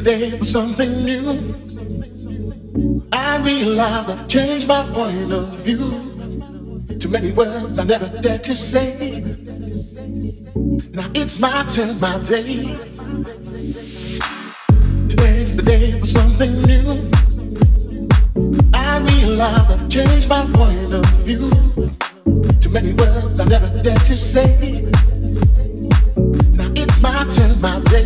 day for something new. I realized I changed my point of view. Too many words I never dared to say. Now it's my turn, my day. Today's the day for something new. I realized I changed my point of view. Too many words I never dared to say. Now it's my turn, my day.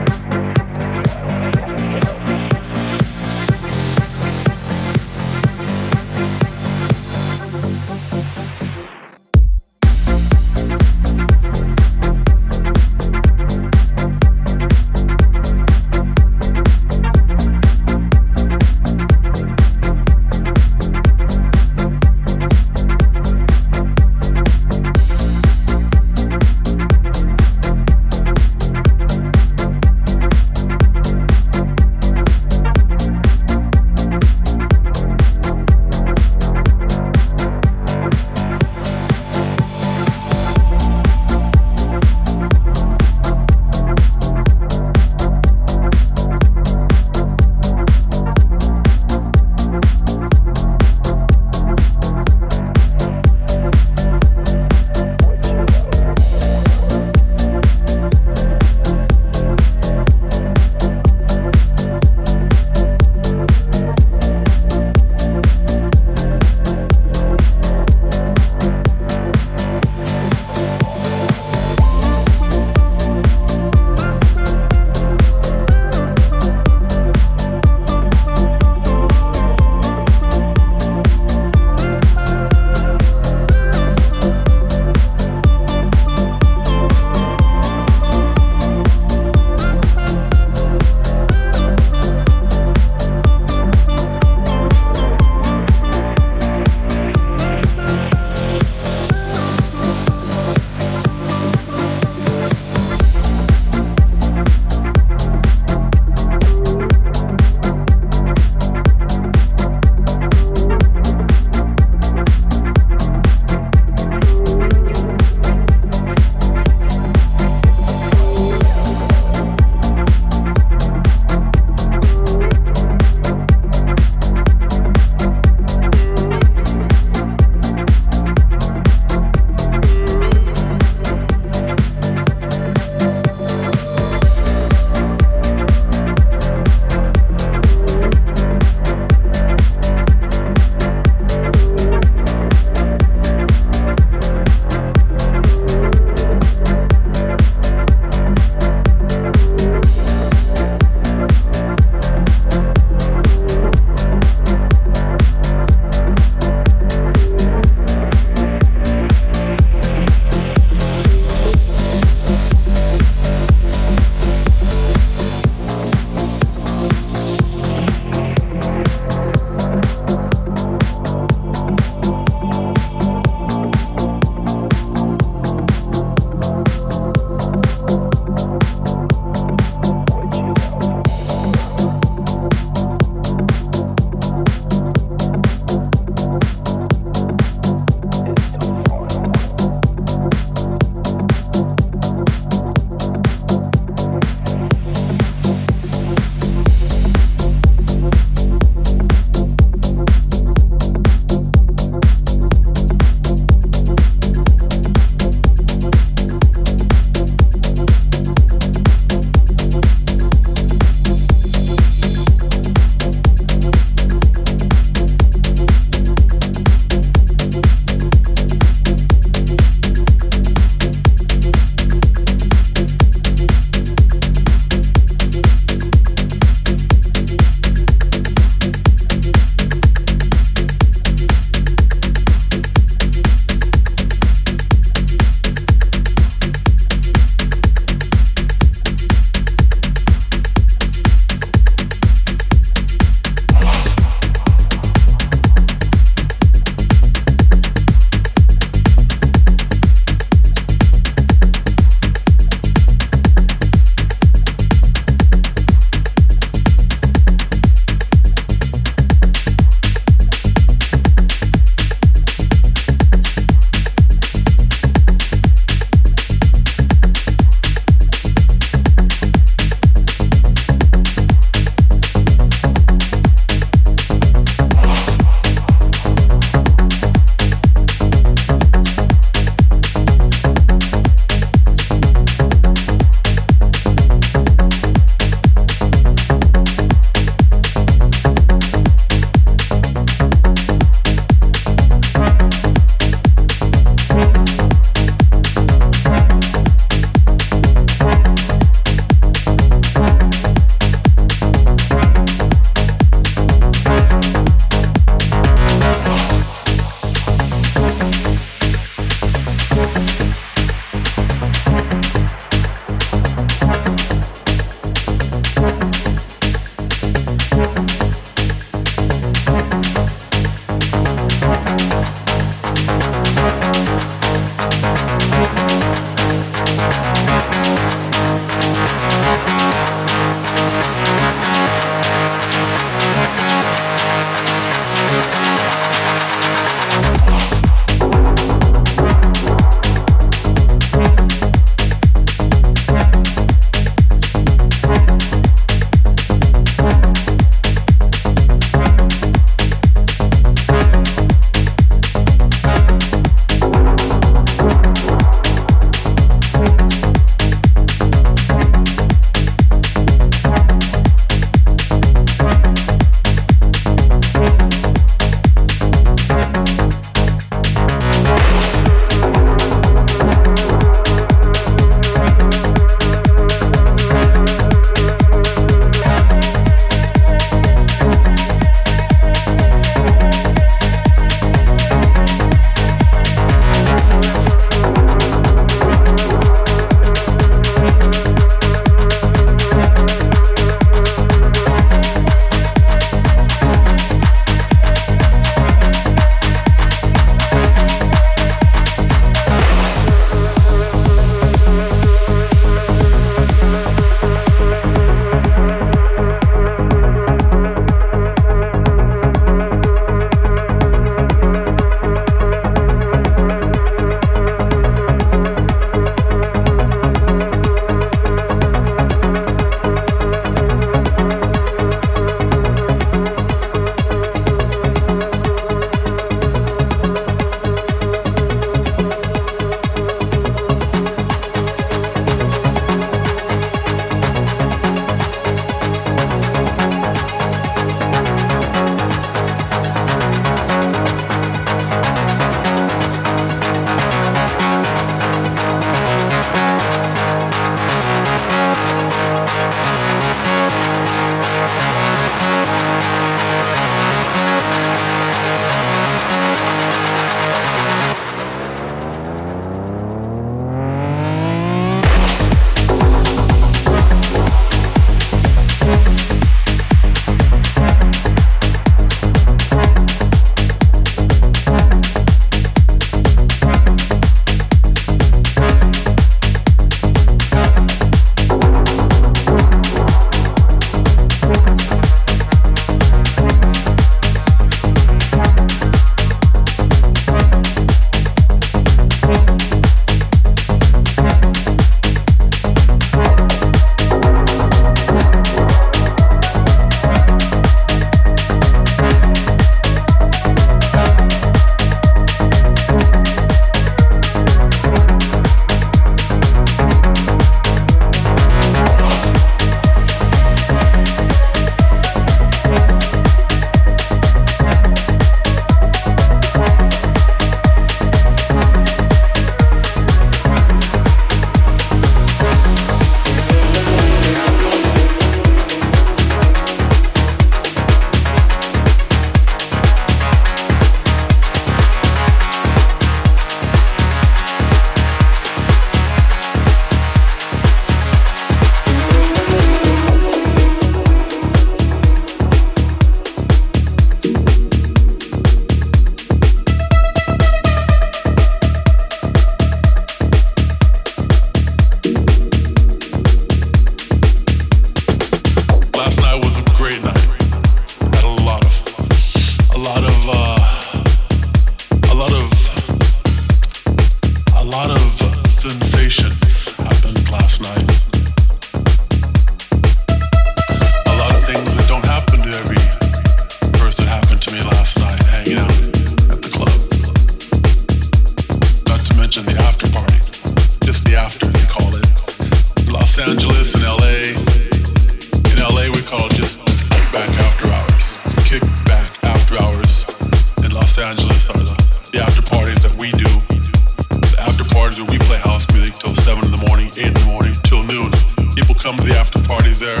after parties, there.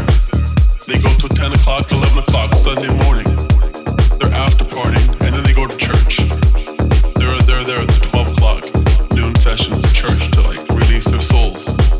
They go till 10 o'clock, 11 o'clock Sunday morning. They're after partying and then they go to church. They're, they're there at the 12 o'clock noon session of church to like release their souls.